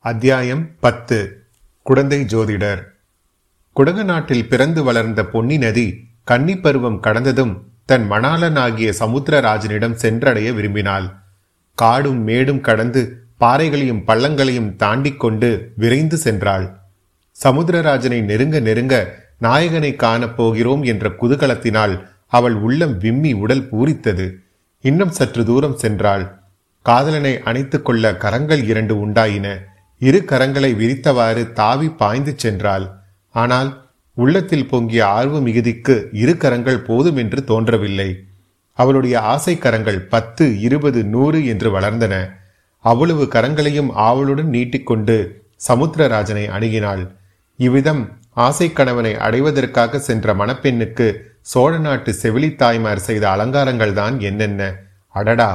அத்தியாயம் பத்து. குடந்தை ஜோதிடர். குடகு நாட்டில் பிறந்து வளர்ந்த பொன்னி நதி கன்னிப் பருவம் கடந்ததும் தன் மணாலனாகிய சமுத்திரராஜனிடம் சென்றடைய விரும்பினாள். காடும் மேடும் கடந்து பாறைகளையும் பள்ளங்களையும் தாண்டிக் கொண்டு விரைந்து சென்றாள். சமுத்திரராஜனை நெருங்க நெருங்க நாயகனை காணப் போகிறோம் என்ற குதூகலத்தினால் அவள் உள்ளம் விம்மி உடல் பூரித்தது. இன்னும் சற்று தூரம் சென்றாள். காதலனை அணைத்துக் கொள்ள கரங்கள் இரண்டு உண்டாயின. இரு கரங்களை விரித்தவாறு தாவி பாய்ந்து சென்றாள். ஆனால் உள்ளத்தில் பொங்கிய ஆர்வ மிகுதிக்கு இரு கரங்கள் போதும் என்று தோன்றவில்லை. அவளுடைய ஆசை கரங்கள் பத்து இருபது நூறு என்று வளர்ந்தன. அவ்வளவு கரங்களையும் ஆவலுடன் நீட்டிக்கொண்டு சமுத்திரராஜனை அணுகினாள். இவ்விதம் ஆசை கணவனை அடைவதற்காக சென்ற மணப்பெண்ணுக்கு சோழ நாட்டு செவிலி தாய்மார் செய்த அலங்காரங்கள் தான் என்னென்ன? அடடா!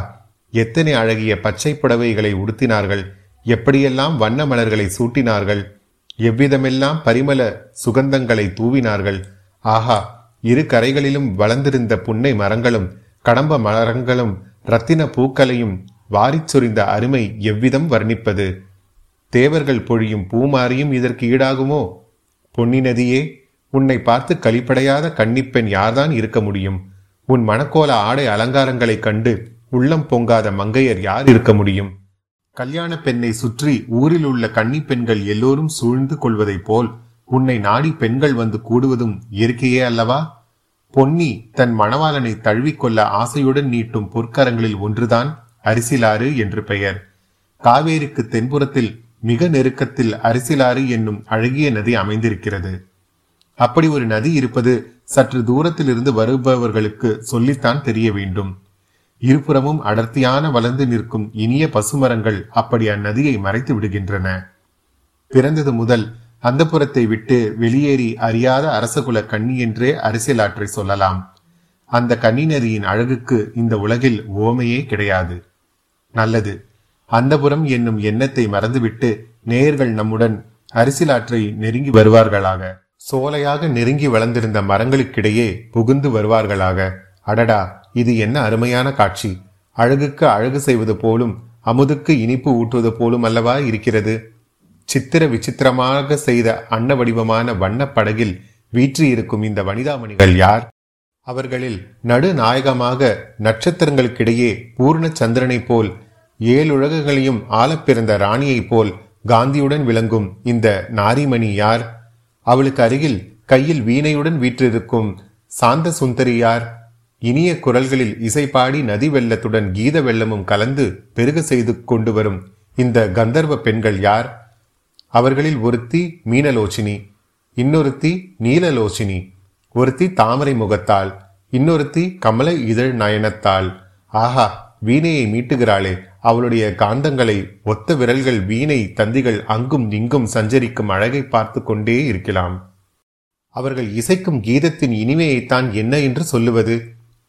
எத்தனை அழகிய பச்சை புடவைகளை உடுத்தினார்கள். எப்படியெல்லாம் வண்ண மலர்களை சூட்டினார்கள் எவ்விதமெல்லாம் பரிமள சுகந்தங்களை தூவினார்கள். ஆஹா இரு கரைகளிலும் வளர்ந்திருந்த புன்னை மரங்களும் கடம்ப மரங்களும் இரத்தின பூக்களையும் வாரிச் சொரிந்த அருமை எவ்விதம் வர்ணிப்பது? தேவர்கள் பொழியும் பூமாரியும் இதற்கு ஈடாகுமோ? பொன்னி நதியே உன்னை பார்த்து கழிப்படையாத கன்னிப்பெண் யார்தான் இருக்க முடியும்? உன் மணக்கோல ஆடை அலங்காரங்களைக் கண்டு உள்ளம் பொங்காத மங்கையர் யார் இருக்க முடியும்? கல்யாண பெண்ணை சுற்றி ஊரில் உள்ள கன்னி பெண்கள் எல்லோரும் சூழ்ந்து கொள்வதைப் போல் உன்னை நாடி பெண்கள் வந்து கூடுவதும் இயற்கையே அல்லவா? பொன்னி தன் மணவாளனை தழுவிக்கொள்ள ஆசையுடன் நீட்டும் பொற்கரங்களில் ஒன்றுதான் அரிசிலாறு என்று பெயர். காவேரிக்கு தென்புறத்தில் மிக நெருக்கத்தில் அரிசிலாறு என்னும் அழகிய நதி அமைந்திருக்கிறது. அப்படி ஒரு நதி இருப்பது சற்று தூரத்தில் இருந்து வருபவர்களுக்கு சொல்லித்தான் தெரிய வேண்டும். இருபுறமும் அடர்த்தியான வளர்ந்து நிற்கும் இனிய பசுமரங்கள் அப்படி அந்நதியை மறைத்து விடுகின்றன. பிறந்தது முதல் அந்த புறத்தை விட்டு வெளியேறி அறியாத அரசகுல கன்னி என்றே அரசியலாற்றை சொல்லலாம். அந்த கன்னி நதியின் அழகுக்கு இந்த உலகில் ஓமையே கிடையாது. நல்லது. அந்தபுரம் என்னும் எண்ணத்தை மறந்துவிட்டு நேயர்கள் நம்முடன் அரிசிலாற்றை நெருங்கி வருவார்களாக. சோலையாக நெருங்கி வளர்ந்திருந்த மரங்களுக்கிடையே புகுந்து வருவார்களாக. அடடா! இது என்ன அருமையான காட்சி. அழகுக்கு அழகு செய்வது போலும் அமுதுக்கு இனிப்பு ஊட்டுவது போலும் அல்லவா இருக்கிறது? சித்திர விசித்திரமாக செய்த அன்ன வடிவமான வண்ணப் படகில் வீற்றிருக்கும் இந்த வனிதாமணிகள் யார்? அவர்களில் நடுநாயகமாக நட்சத்திரங்களுக்கிடையே பூர்ண சந்திரனைப் போல் ஏழுலகங்களையும் ஆளப்பிறந்த ராணியைப் போல் காந்தியுடன் விளங்கும் இந்த நாரிமணி யார்? அவளுக்கு அருகில் கையில் வீணையுடன் வீற்றிருக்கும் சாந்த சுந்தரி யார்? இனிய குரல்களில் இசைப்பாடி நதி வெள்ளத்துடன் கீத வெள்ளமும் கலந்து பெருக செய்து கொண்டு வரும் இந்த கந்தர்வ பெண்கள் யார்? அவர்களில் ஒருத்தி மீனலோச்சினி இன்னொருத்தி நீலலோச்சினி ஒருத்தி தாமரை முகத்தாள் இன்னொருத்தி கமல இதழ் நயனத்தாள் ஆஹா வீணையை மீட்டுகிறாளே. அவளுடைய காந்தங்களை ஒத்த விரல்கள் வீணை தந்திகள் அங்கும் இங்கும் சஞ்சரிக்கும் அழகை பார்த்து கொண்டே இருக்கலாம். அவர்கள் இசைக்கும் கீதத்தின் இனிமையைத்தான் என்ன என்று சொல்லுவது?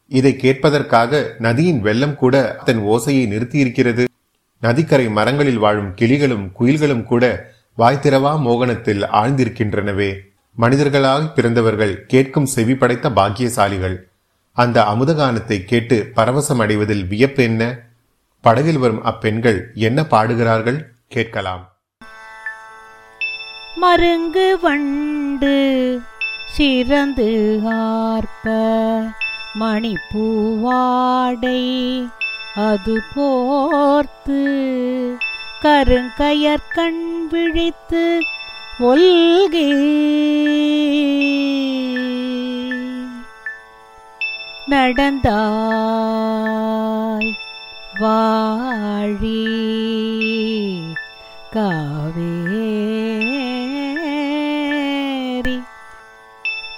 இதை கேட்பதற்காக நதியின் வெள்ளம் கூட அதன் ஓசையை நிறுத்தியிருக்கிறது. நதிக்கரை மரங்களில் வாழும் கிளிகளும் குயில்களும் கூட வாய்த்திரவா மோகனத்தில் ஆழ்ந்திருக்கின்றனவே. மனிதர்களாக பிறந்தவர்கள் கேட்கும் செவி படைத்த பாக்கியசாலிகள். அந்த அமுதகானத்தை கேட்டு பரவசம் அடைவதில் வியப்பு என்ன? படகில் வரும் அப்பெண்கள் என்ன பாடுகிறார்கள்? கேட்கலாம். மருங்கு வண்டு சிறந்து ஆர்ப்ப மணிப்பூவாடை அது போர்த்து கருங்கயற்கண் விழித்து ஒல்கி. நடந்தாய் வாழி காவே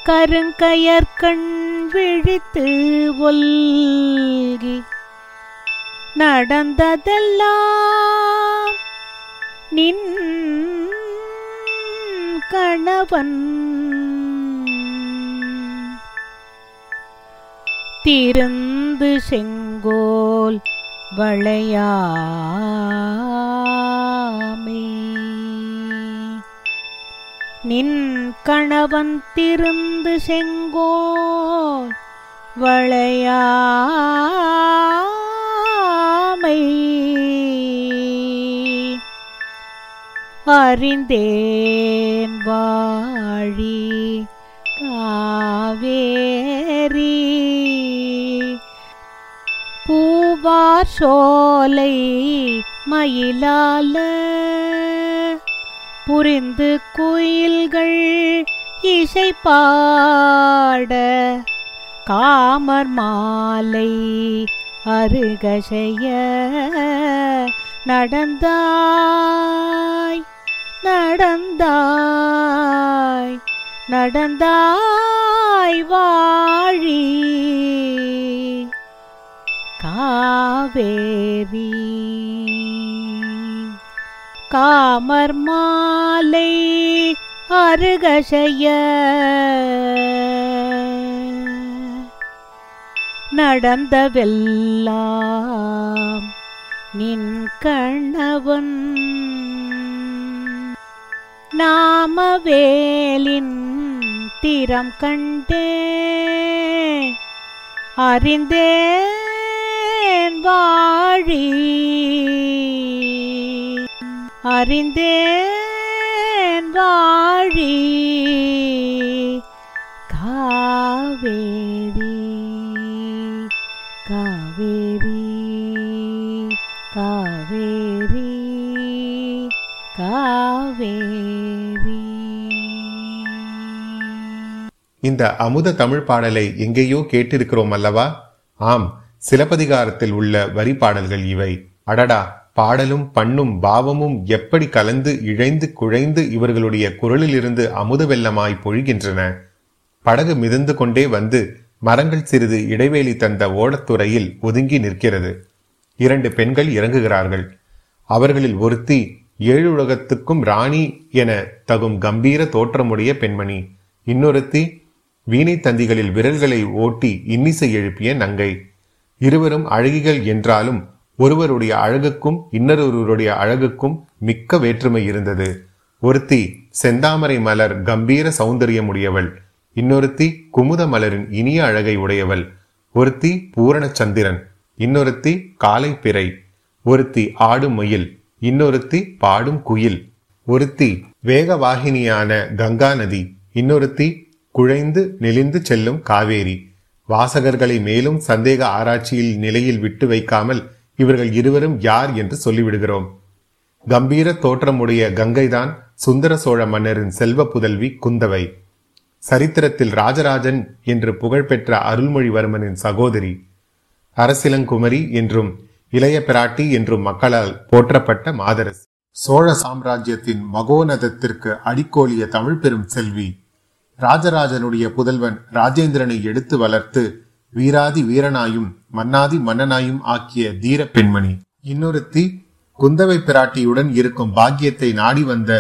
கருங்கயற்கண் விழித்து ஒல்கி. நடந்ததெல்லாம் நின் கணவன். திருந்து செங்கோல் வளையாமே. நின் கணவன் திருந்து செங்கோல் வளையாமை. அறிந்தேன் வாழி காவேரி. பூவார் சோலை மயிலால புரிந்து குயில்கள் இசை பாட காமர் மாலை அருக செய்ய நடந்தாய் நடந்தாய் நடந்தாய் வாழி. காவேரி காமர் மாலை அருகசைய. நடந்தவெல்லாம் நின் கணவன். நாமவேலின் திறம் கண்டே அறிந்தேன் வாழி. அறிந்தேன் வாழி காவேரி காவேரி காவேரி காவேரி. இந்த அமுத தமிழ் பாடலை எங்கேயோ கேட்டிருக்கிறோம் அல்லவா? ஆம் சிலப்பதிகாரத்தில் உள்ள வரி பாடல்கள் இவை. அடடா! பாடலும் பண்ணும் பாவமும் எப்படி கலந்து இழைந்து குழைந்து இவர்களுடைய குரலிலிருந்து அமுத வெள்ளமாய் பொழிகின்றன. படகு மிதந்து கொண்டே வந்து மரங்கள் சிறிது இடைவேளி தந்த ஓடத்துறையில் ஒதுங்கி நிற்கிறது. இரண்டு பெண்கள் இறங்குகிறார்கள். அவர்களில் ஒருத்தி ஏழுலகத்துக்கும் ராணி என தகும் கம்பீர தோற்றமுடைய பெண்மணி. இன்னொருத்தி வீணை தந்திகளில் விரல்களை ஓட்டி இன்னிசை எழுப்பிய நங்கை. இருவரும் அழகிகள் என்றாலும் ஒருவருடைய அழகுக்கும் இன்னொருவருடைய அழகுக்கும் மிக்க வேற்றுமை இருந்தது. ஒருத்தி செந்தாமரை மலர் கம்பீர சௌந்தரியமுடையவள். இன்னொருத்தி குமுத மலரின் இனிய அழகை உடையவள். ஒருத்தி பூரண சந்திரன் இன்னொருத்தி காலை பிறை. ஒருத்தி ஆடும் மயில். இன்னொருத்தி பாடும் குயில். ஒருத்தி வேகவாகினியான கங்கா நதி. இன்னொருத்தி குழைந்து நெளிந்து செல்லும் காவேரி. வாசகர்களை மேலும் சந்தேக ஆராய்ச்சியில் நிலையில் விட்டு வைக்காமல் இவர்கள் இருவரும் யார் என்று சொல்லிவிடுகிறோம். கம்பீர தோற்றமுடைய கங்கைதான் சுந்தர சோழ மன்னரின் செல்வ புதல்வி குந்தவை. சரித்திரத்தில் ராஜராஜன் என்று புகழ்பெற்ற அருள்மொழிவர்மனின் சகோதரி. அரசிலங்குமரி என்றும் இளைய பிராட்டி என்றும் மக்களால் போற்றப்பட்ட மாதரசி சோழ சாம்ராஜ்யத்தின் மகோனதத்திற்கு அடிக்கோலிய தமிழ் பெரும் செல்வி. ராஜராஜனுடைய புதல்வன் ராஜேந்திரனை எடுத்து வளர்த்து வீராதி வீரனாயும் மன்னாதி மன்னனாயும் ஆக்கிய தீர பெண்மணி. இன்னொருத்தி குந்தவை பிராட்டியுடன் இருக்கும் பாக்கியத்தை நாடி வந்த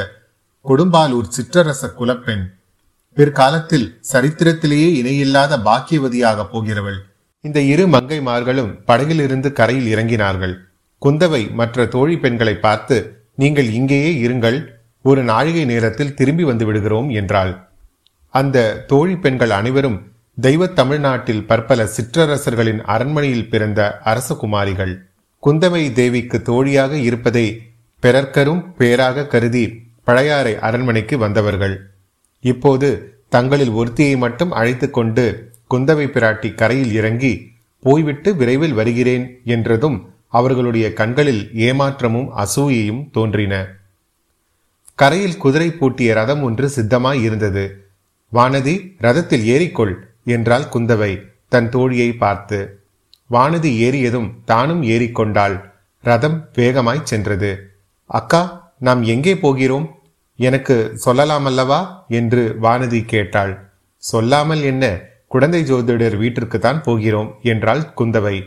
கொடும்பாலூர் சிற்றரச குலப்பெண். பிற்காலத்தில் சரித்திரத்திலேயே இணையில்லாத பாக்கியவதியாக போகிறவள். இந்த இரு மங்கைமார்களும் படகிலிருந்து கரையில் இறங்கினார்கள். குந்தவை மற்ற தோழி பெண்களை பார்த்து நீங்கள் இங்கேயே இருங்கள் ஒரு நாழிகை நேரத்தில் திரும்பி வந்து விடுகிறோம் என்றாள். அந்த தோழி பெண்கள் அனைவரும் தெய்வ தமிழ்நாட்டில் பற்பல சிற்றரசர்களின் அரண்மனையில் பிறந்த அரசகுமாரிகள். குந்தவை தேவிக்கு தோழியாக இருப்பதை பிறர்க்கரும் பேராக கருதி பழையாறை அரண்மனைக்கு வந்தவர்கள். இப்போது தங்களில் ஒருத்தியை மட்டும் அழைத்து கொண்டு குந்தவை பிராட்டி கரையில் இறங்கி போய்விட்டு விரைவில் வருகிறேன் என்றதும் அவர்களுடைய கண்களில் ஏமாற்றமும் அசூயையும் தோன்றின. கரையில் குதிரை பூட்டிய ரதம் ஒன்று சித்தமாய் இருந்தது. வானதி ரதத்தில் ஏறிக்கொள் என்றாள் குந்தவை தன் தோழியை பார்த்து. வானதி ஏறியதும் தானும் ஏறிக்கொண்டாள். ரதம் வேகமாய் சென்றது. அக்கா நாம் எங்கே போகிறோம்? எனக்கு சொல்லலாமல்லவா? என்று வானதி கேட்டாள். சொல்லாமல் என்ன? குழந்தை ஜோதிடர் வீட்டிற்கு தான் போகிறோம் என்றாள் குந்தவை.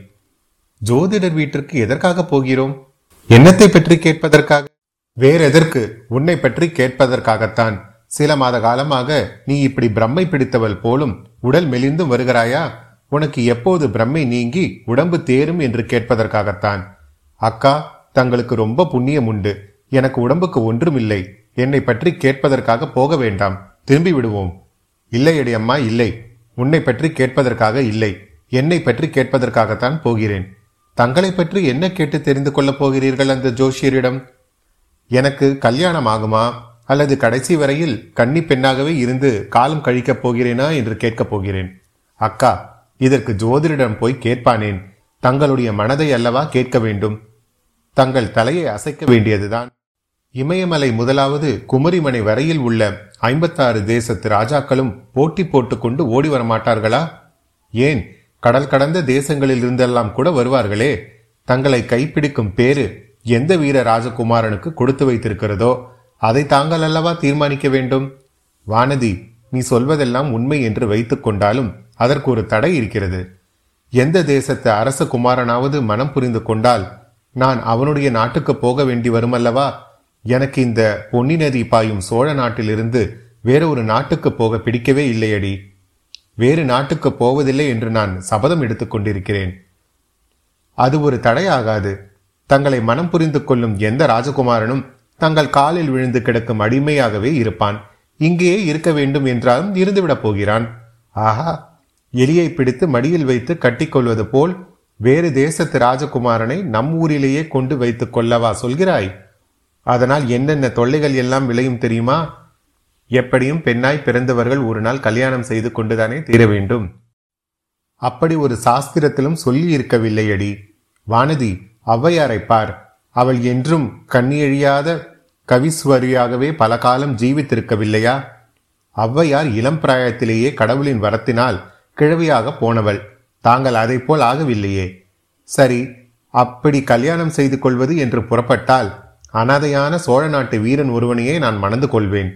ஜோதிடர் வீட்டிற்கு எதற்காக போகிறோம்? என்னத்தை பற்றி கேட்பதற்காக? வேறெதற்கு உன்னை பற்றி கேட்பதற்காகத்தான். சில மாத காலமாக நீ இப்படி பிரம்மை பிடித்தவள் போலும் உடல் மெலிந்தும் வருகிறாயா? உனக்கு எப்போது பிரம்மை நீங்கி உடம்பு தேரும் என்று கேட்பதற்காகத்தான். அக்கா தங்களுக்கு ரொம்ப புண்ணியம் உண்டு. எனக்கு உடம்புக்கு ஒன்றுமில்லை என்னை பற்றி கேட்பதற்காக போக வேண்டாம். திரும்பி விடுவோம். இல்லையடி அம்மா இல்லை. உன்னை பற்றி கேட்பதற்காக இல்லை. என்னை பற்றி கேட்பதற்காகத்தான் போகிறேன். தங்களை பற்றி என்ன கேட்டு தெரிந்து கொள்ளப் போகிறீர்கள் அந்த ஜோஷியரிடம்? எனக்கு கல்யாணம் ஆகுமா? அல்லது கடைசி வரையில் கன்னி பெண்ணாகவே இருந்து காலம் கழிக்கப் போகிறேனா என்று கேட்கப் போகிறேன். அக்கா இதற்கு ஜோதிடரிடம் போய் கேட்பானேன். தங்களுடைய மனதை அல்லவா கேட்க வேண்டும்? தங்கள் தலையை அசைக்க வேண்டியதுதான். இமயமலை முதலாவது குமரிமனை வரையில் உள்ள ஐம்பத்தாறு தேசத்து ராஜாக்களும் போட்டி போட்டுக்கொண்டு ஓடி வரமாட்டார்களா? ஏன் கடல் கடந்த தேசங்களில் இருந்தெல்லாம் கூட வருவார்களே? தங்களை கைப்பிடிக்கும் பேரு எந்த வீர ராஜகுமாரனுக்கு கொடுத்து வைத்திருக்கிறதோ? அதை தாங்கள் அல்லவா தீர்மானிக்க வேண்டும்? வானதி நீ சொல்வதெல்லாம் உண்மை என்று வைத்துக் கொண்டாலும் அதற்கு ஒரு தடை இருக்கிறது. எந்த தேசத்து அரச குமாரனாவது மனம் புரிந்து கொண்டால் நான் அவனுடைய நாட்டுக்கு போக வேண்டி வருமல்லவா? எனக்கு இந்த பொன்னி நதி பாயும் சோழ நாட்டிலிருந்து வேற ஒரு நாட்டுக்கு போக பிடிக்கவே இல்லையடி. வேறு நாட்டுக்கு போவதில்லை என்று நான் சபதம் எடுத்துக் கொண்டிருக்கிறேன். அது ஒரு தடையாகாது. தங்களை மனம் புரிந்து கொள்ளும் எந்த ராஜகுமாரனும் தங்கள் காலில் விழுந்து கிடக்கும் அடிமையாகவே இருப்பான். இங்கேயே இருக்க வேண்டும் என்றாலும் இருந்துவிடப் போகிறான். ஆஹா! எலியை பிடித்து மடியில் வைத்து கட்டிக்கொள்வது போல் வேறு தேசத்து ராஜகுமாரனை நம் ஊரிலேயே கொண்டு வைத்துக் கொள்ளவா சொல்கிறாய்? அதனால் என்னென்ன தொல்லைகள் எல்லாம் விளையும் தெரியுமா? எப்படியும் பெண்ணாய் பிறந்தவர்கள் ஒரு நாள் கல்யாணம் செய்து கொண்டுதானே தீர வேண்டும். அப்படி ஒரு சாஸ்திரத்திலும் சொல்லி இருக்கவில்லையடி. வானதி ஔவையாரை பார். அவள் என்றும் கண்ணியழியாத கவிஸ்வரியாகவே பல காலம் ஜீவித்திருக்கவில்லையா? ஔவையார் இளம் பிராயத்திலேயே கடவுளின் வரத்தினால் கிழவியாக போனவள். தாங்கள் அதை போல் ஆகவில்லையே. சரி அப்படி கல்யாணம் செய்து கொள்வது என்று புறப்பட்டால் அனாதையான சோழ நாட்டு வீரன் ஒருவனையே நான் மணந்து கொள்வேன்.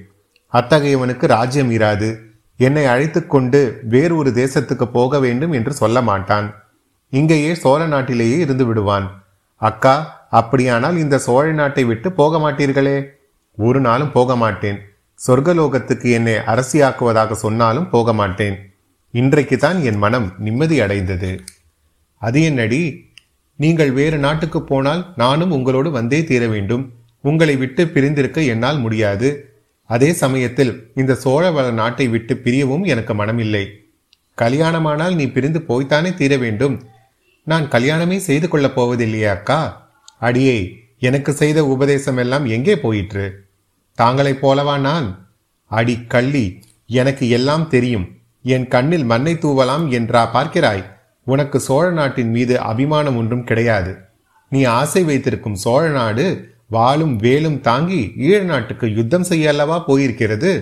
அத்தகையவனுக்கு ராஜ்யம் இராது. என்னை அழைத்துக்கொண்டு வேறு ஒரு தேசத்துக்கு போக வேண்டும் என்று சொல்ல மாட்டான். இங்கேயே சோழ நாட்டிலேயே இருந்து விடுவான். அக்கா அப்படியானால் இந்த சோழ நாட்டை விட்டு போக மாட்டீர்களே? ஒரு நாளும் போக மாட்டேன். சொர்க்கலோகத்துக்கு என்னை அரசியாக்குவதாக சொன்னாலும் போக மாட்டேன். இன்றைக்கு தான் என் மனம் நிம்மதி அடைந்தது. அது என்னடி? நீங்கள் வேறு நாட்டுக்கு போனால் நானும் உங்களோடு வந்தே தீர வேண்டும். உங்களை விட்டு பிரிந்திருக்க என்னால் முடியாது. அதே சமயத்தில் இந்த சோழவள நாட்டை விட்டு பிரியவும் எனக்கு மனமில்லை. கல்யாணமானால் நீ பிரிந்து போய்த்தானே தீர வேண்டும். நான் கல்யாணமே செய்து கொள்ளப் போவதில்லையே அக்கா. அடியே எனக்கு செய்த உபதேசம் எல்லாம் எங்கே போயிற்று? தாங்களைப் போலவா நான்? அடி கள்ளி எனக்கு எல்லாம் தெரியும். என் கண்ணில் மண்ணை தூவலாம் என்றா பார்க்கிறாய். உனக்கு சோழ நாட்டின் மீது அபிமானம் ஒன்றும் கிடையாது. நீ ஆசை வைத்திருக்கும் சோழ நாடு வாளும் வேலும் தாங்கி ஈழ நாட்டுக்கு யுத்தம் செய்ய அல்லவா போயிருக்கிறது?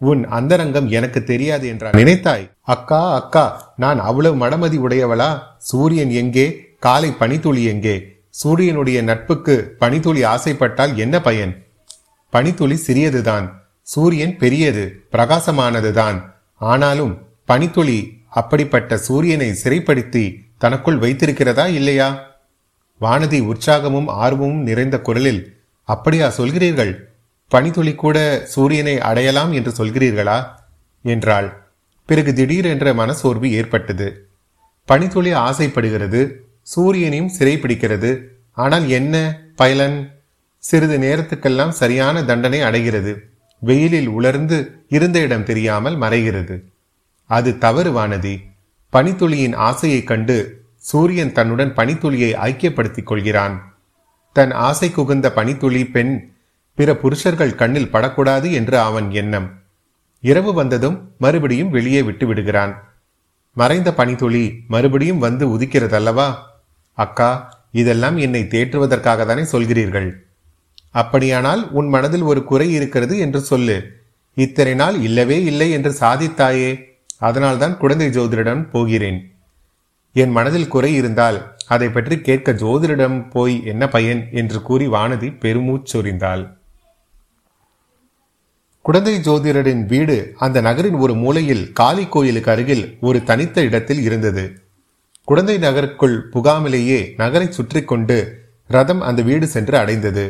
உன் அந்தரங்கம் எனக்கு தெரியாது என்றா நினைத்தாய். அக்கா அக்கா நான் அவ்வளவு மடமதி உடையவளா? சூரியன் எங்கே? காலை பனித்துளி எங்கே? சூரியனுடைய நட்புக்கு பனித்துளி ஆசைப்பட்டால் என்ன பயன்? பனித்துளி சிறியதுதான் சூரியன் பெரியது பிரகாசமானதுதான். ஆனாலும் பனித்துளி அப்படிப்பட்ட சூரியனை சிறைப்படுத்தி தனக்குள் வைத்திருக்கிறதா இல்லையா? வானதி உற்சாகமும் ஆர்வமும் நிறைந்த குரலில் அப்படியா சொல்கிறீர்கள்? பனித்துளி கூட சூரியனை அடையலாம் என்று சொல்கிறீர்களா? என்றாள். பிறகு திடீரென்ற மனசோர்வு ஏற்பட்டது. பனித்துளி ஆசைப்படுகிறது சூரியனையும் சிறைப்பிடிக்கிறது ஆனால் என்ன பயலன்? சிறிது நேரத்துக்கெல்லாம் சரியான தண்டனை அடைகிறது. வெயிலில் உலர்ந்து இருந்த இடம் தெரியாமல் மறைகிறது. அது தவறு வானதி பனித்துளியின் ஆசையைக் கண்டு சூரியன் தன்னுடன் பனித்துளியை ஐக்கியப்படுத்திக் கொள்கிறான். தன் ஆசை குகுந்த பனித்துளி பெண் பிற புருஷர்கள் கண்ணில் படக்கூடாது என்று அவன் எண்ணம். இரவு வந்ததும் மறுபடியும் வெளியே விட்டு விடுகிறான் மறைந்த பனித்துளி மறுபடியும் வந்து உதிக்கிறதல்லவா? அக்கா இதெல்லாம் என்னை தேற்றுவதற்காக தானே சொல்கிறீர்கள். அப்படியானால் உன் மனதில் ஒரு குறை இருக்கிறது என்று சொல்லு. இத்தனை நாள் இல்லவே இல்லை என்று சாதித்தாயே. அதனால்தான் குழந்தை ஜோதிடரிடம் போகிறேன். என் மனதில் குறை இருந்தால் அதை பற்றி கேட்க ஜோதிடரிடம் போய் என்ன பயன் என்று கூறி வானதி பெருமூச்சொறிந்தாள் குழந்தை ஜோதிடரின் வீடு அந்த நகரின் ஒரு மூலையில் காளி கோயிலுக்கு அருகில் ஒரு தனித்த இடத்தில் இருந்தது. குழந்தை நகருக்குள் புகாமலேயே நகரை சுற்றி கொண்டு ரதம் அந்த வீடு சென்று அடைந்தது.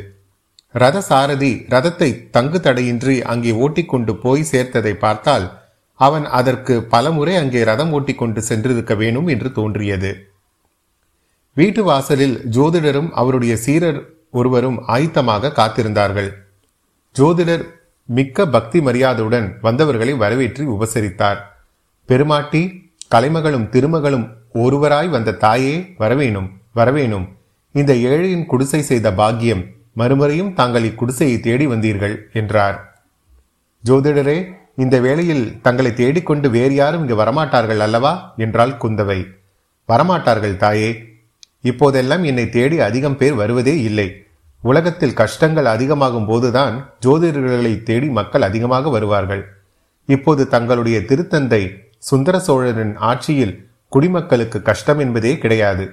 ரத சாரதி ரதத்தை தங்கு தடையின்றி அங்கே ஓட்டிக்கொண்டு போய் சேர்த்ததை பார்த்தால் அவன் அதற்கு பலமுறை அங்கே ரதம் ஓட்டிக்கொண்டு சென்றிருக்க வேணும் என்று தோன்றியது. வீட்டு வாசலில் ஜோதிடரும் அவருடைய சீரர் ஒருவரும் ஆயத்தமாக காத்திருந்தார்கள். ஜோதிடர் மிக்க பக்தி மரியாதையுடன் வந்தவர்களை வரவேற்றி உபசரித்தார். பெருமாட்டி கலைமகளும் திருமகளும் ஒருவராய் வந்த தாயே வரவேணும் வரவேணும். இந்த ஏழையின் குடிசை செய்த பாக்கியம் மறுமுறையும் தாங்கள் இக்குடிசையை தேடி வந்தீர்கள் என்றார். ஜோதிடரே இந்த வேளையில் தங்களை தேடிக்கொண்டு வேறு யாரும் இங்கு வரமாட்டார்கள் அல்லவா? என்றாள் குந்தவை. வரமாட்டார்கள் தாயே. இப்போதெல்லாம் என்னை தேடி அதிகம் பேர் வருவதே இல்லை. உலகத்தில் கஷ்டங்கள் அதிகமாகும் போதுதான் ஜோதிடர்களை தேடி மக்கள் அதிகமாக வருவார்கள். இப்போது தங்களுடைய திருத்தந்தை சுந்தர சோழரின் ஆட்சியில் குடிமக்களுக்கு கஷ்டம் என்பதே கிடையாது.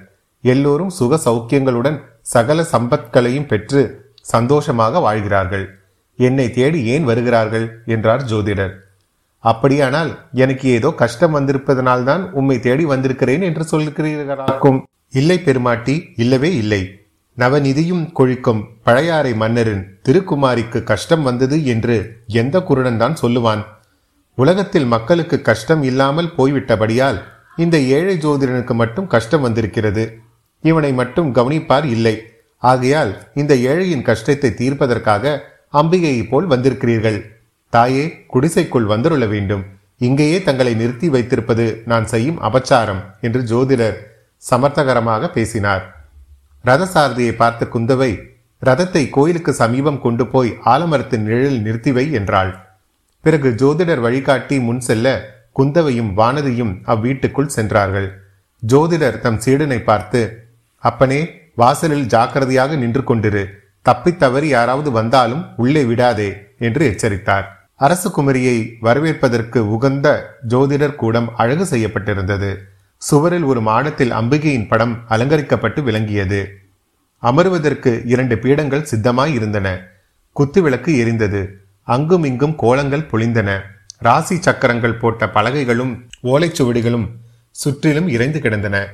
எல்லோரும் சுக சௌக்கியங்களுடன் சகல சம்பத்களையும் பெற்று சந்தோஷமாக வாழ்கிறார்கள். என்னை தேடி ஏன் வருகிறார்கள்? என்றார் ஜோதிடர். அப்படியானால் எனக்கு ஏதோ கஷ்டம் வந்திருப்பதனால்தான் உம்மை தேடி வந்திருக்கிறேன் என்று சொல்லுகிறீர்களாக்கும். இல்லை பெருமாட்டி இல்லவே இல்லை. நவநிதியும் கொழிக்கும் பழையாறை மன்னரின் திருக்குமாரிக்கு கஷ்டம் வந்தது என்று எந்த குருடன் தான் சொல்லுவான்? உலகத்தில் மக்களுக்கு கஷ்டம் இல்லாமல் போய்விட்டபடியால் இந்த ஏழை ஜோதிடனுக்கு மட்டும் கஷ்டம் வந்திருக்கிறது. இவனை மட்டும் கவனிப்பார் இல்லை. ஆகையால் இந்த ஏழையின் கஷ்டத்தை தீர்ப்பதற்காக அம்பிகையை போல் வந்திருக்கிறீர்கள். தாயே குடிசைக்குள் வந்துருள வேண்டும். இங்கேயே தங்களை நிறுத்தி வைத்திருப்பது நான் செய்யும் அபச்சாரம் என்று ஜோதிடர் சமர்த்தகரமாக பேசினார். ரதசாரதியை பார்த்த குந்தவை ரதத்தை கோயிலுக்கு சமீபம் கொண்டு போய் ஆலமரத்தின் நிழலில் நிறுத்தி வை என்றாள். பிறகு ஜோதிடர் வழிகாட்டி முன் செல்ல குந்தவையும் வானதியும் அவ்வீட்டுக்குள் சென்றார்கள். ஜோதிடர் தம் சீடனை பார்த்து அப்பனே வாசலில் ஜாக்கிரதையாக நின்று கொண்டிரு தப்பித் தவறி யாராவது வந்தாலும் உள்ளே விடாதே என்று எச்சரித்தார். அரசு குமரியை வரவேற்பதற்கு உகந்த ஜோதிடர் கூடம் அழகு செய்யப்பட்டிருந்தது. சுவரில் ஒரு மாடத்தில் அம்பிகையின் படம் அலங்கரிக்கப்பட்டு விளங்கியது. அமருவதற்கு இரண்டு பீடங்கள் சித்தமாய் இருந்தன. குத்துவிளக்கு எரிந்தது. அங்கும் இங்கும் கோலங்கள் பொழிந்தன. ராசி சக்கரங்கள் போட்ட பலகைகளும் ஓலைச்சுவடிகளும் சுற்றிலும் இறைந்து கிடந்தன.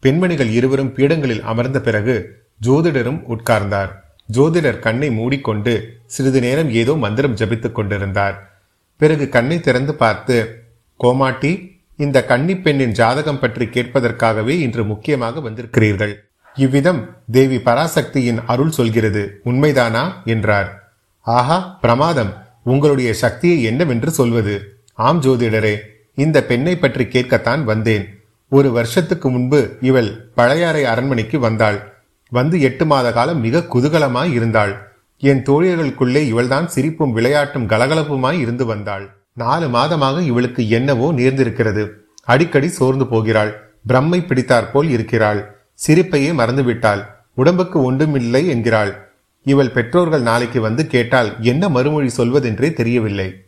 பெண்மணிகள் இருவரும் பீடங்களில் அமர்ந்த பிறகு ஜோதிடரும் உட்கார்ந்தார். ஜோதிடர் கண்ணை மூடிக்கொண்டு சிறிது நேரம் ஏதோ மந்திரம் ஜபித்துக் கொண்டிருந்தார். பிறகு கண்ணை திறந்து பார்த்து கோமாட்டி இந்த கன்னி பெண்ணின் ஜாதகம் பற்றி கேட்பதற்காகவே இன்று முக்கியமாக வந்திருக்கிறீர்கள். இவ்விதம் தேவி பராசக்தியின் அருள் சொல்கிறது. உண்மைதானா? என்றார். ஆஹா பிரமாதம். உங்களுடைய சக்தியை என்னவென்று சொல்வது? ஆம் ஜோதிடரே இந்த பெண்ணை பற்றி கேட்கத்தான் வந்தேன். ஒரு வருஷத்துக்கு முன்பு இவள் பழையாறை அரண்மனைக்கு வந்தாள். வந்து எட்டு மாத காலம் மிக குதூகலமாய் இருந்தாள். என் தோழியர்களுக்குள்ளே இவள்தான் சிரிப்பும் விளையாட்டும் கலகலப்புமாய் இருந்து வந்தாள். நாலு மாதமாக இவளுக்கு என்னவோ நேர்ந்திருக்கிறது. அடிக்கடி சோர்ந்து போகிறாள். பிரம்மை பிடித்தாற்போல் இருக்கிறாள். சிரிப்பையே மறந்துவிட்டாள். உடம்புக்கு ஒன்றுமில்லை என்கிறாள். இவள் பெற்றோர்கள் நாளைக்கு வந்து கேட்டால் என்ன மறுமொழி சொல்வதென்றே தெரியவில்லை.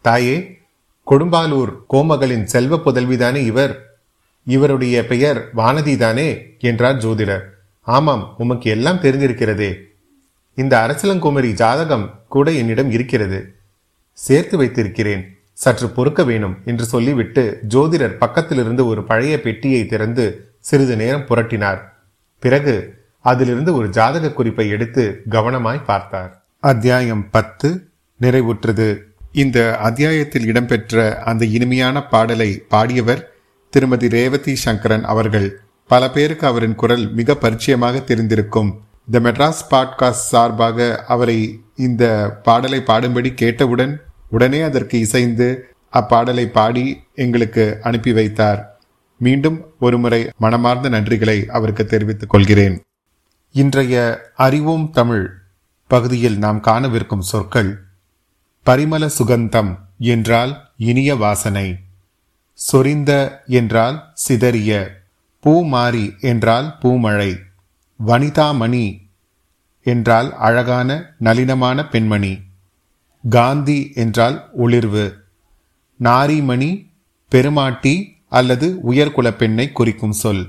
தாயே கொடும்பாலூர் கோமகளின் செல்வ புதல்விதானே இவர்? இவருடைய பெயர் வானதிதானே என்றார் ஜோதிடர். ஆமாம் உமக்கு எல்லாம் தெரிந்திருக்கிறதே. இந்த அரசலங்குமரி ஜாதகம் கூட என்னிடம் இருக்கிறது. சேர்த்து வைத்திருக்கிறேன். சற்று பொறுக்க வேணும் என்று சொல்லிவிட்டு ஜோதிடர் பக்கத்திலிருந்து ஒரு பழைய பெட்டியை திறந்து சிறிது நேரம் புரட்டினார். பிறகு அதிலிருந்து ஒரு ஜாதக குறிப்பை எடுத்து கவனமாய் பார்த்தார். அத்தியாயம் பத்து நிறைவுற்றது. இந்த அத்தியாயத்தில் இடம்பெற்ற அந்த இனிமையான பாடலை பாடியவர் திருமதி ரேவதி சங்கரன் அவர்கள். பல பேருக்கு அவரின் குரல் மிக பரிச்சயமாக தெரிந்திருக்கும். த மெட்ராஸ் பாட்காஸ்ட் சார்பாக அவரை இந்த பாடலை பாடும்படி கேட்டவுடன் உடனே அதற்கு இசைந்து அப்பாடலை பாடி எங்களுக்கு அனுப்பி வைத்தார். மீண்டும் ஒருமுறை மனமார்ந்த நன்றிகளை அவருக்கு தெரிவித்துக் கொள்கிறேன். இன்றைய அறிவோம் தமிழ் பகுதியில் நாம் காணவிருக்கும் சொற்கள் பரிமள சுகந்தம் என்றால் இனிய வாசனை சொரிந்த என்றால் சிதறிய பூமாரி என்றால் பூமழை வனிதாமணி என்றால் அழகான நளினமான பெண்மணி காந்தி என்றால் ஒளிர்வு நாரிமணி பெருமாட்டி அல்லது உயர்குல பெண்ணை குறிக்கும் சொல்.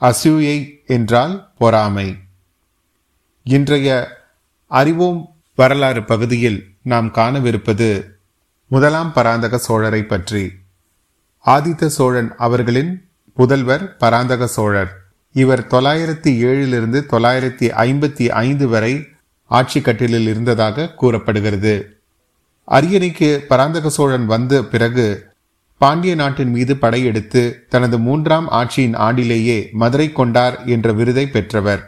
அசூயை என்றால் பொறாமை. இன்றைய அறிவோம் வரலாறு பகுதியில் நாம் காணவிருப்பது முதலாம் பராந்தக சோழரை பற்றி. ஆதித்த சோழன் அவர்களின் புதல்வர் பராந்தக சோழர். இவர் தொள்ளாயிரத்தி ஏழிலிருந்து தொள்ளாயிரத்தி ஐம்பத்தி ஐந்து வரை ஆட்சி கட்டிலில் இருந்ததாக கூறப்படுகிறது. அரியணைக்கு பராந்தக சோழன் வந்த பிறகு பாண்டிய நாட்டின் மீது படையெடுத்து தனது மூன்றாம் ஆட்சியின் ஆண்டிலேயே மதுரை கொண்டார் என்ற விருதை பெற்றவர்.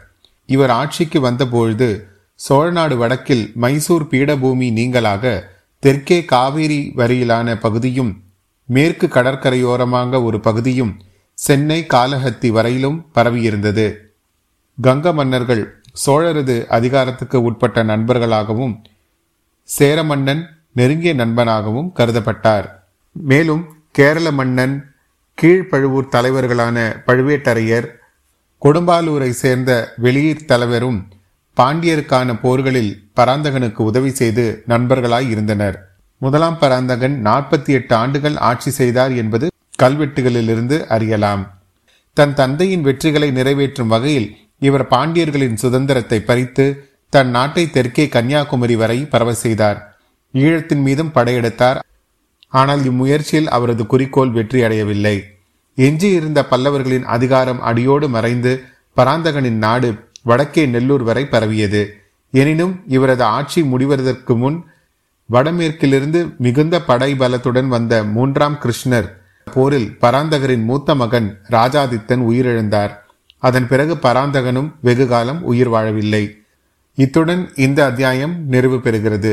இவர் ஆட்சிக்கு வந்தபொழுது சோழநாடு வடக்கில் மைசூர் பீடபூமி நீங்களாக தெற்கே காவேரி வரையிலான பகுதியும் மேற்கு கடற்கரையோரமாக ஒரு பகுதியும் சென்னை காலஹத்தி வரையிலும் பரவியிருந்தது. கங்க மன்னர்கள் சோழரது அதிகாரத்துக்கு உட்பட்ட நண்பர்களாகவும் சேர மன்னன் நெருங்கிய நண்பனாகவும் கருதப்பட்டார். மேலும் கேரள மன்னன் கீழ்ப்பழுவூர் தலைவர்களான பழுவேட்டரையர் கொடும்பாலூரை சேர்ந்த வெளியீர் தலைவரும் பாண்டியருக்கான போர்களில் பராந்தகனுக்கு உதவி செய்து நண்பர்களாய் இருந்தனர். முதலாம் பராந்தகன் நாற்பத்தி எட்டு ஆண்டுகள் ஆட்சி செய்தார் என்பது கல்வெட்டுகளிலிருந்து அறியலாம். தன் தந்தையின் வெற்றிகளை நிறைவேற்றும் வகையில் இவர் பாண்டியர்களின் சுதந்திரத்தை பறித்து தன் நாட்டை தெற்கே கன்னியாகுமரி வரை பரவ செய்தார். ஈழத்தின் மீதும் படையெடுத்தார். ஆனால் இம்முயற்சியில் அவரது குறிக்கோள் வெற்றி அடையவில்லை எஞ்சியிருந்த பல்லவர்களின் அதிகாரம் அடியோடு மறைந்து பராந்தகனின் நாடு வடக்கே நெல்லூர் வரை பரவியது. எனினும் இவரது ஆட்சி முடிவதற்கு முன் வடமேற்கிலிருந்து மிகுந்த படை பலத்துடன் வந்த மூன்றாம் கிருஷ்ணர் போரில் பராந்தகரின் மூத்த மகன் ராஜாதித்தன் உயிரிழந்தார். அதன் பிறகு பராந்தகனும் வெகுகாலம் உயிர் வாழவில்லை. இத்துடன் இந்த அத்தியாயம் நிறைவு பெறுகிறது.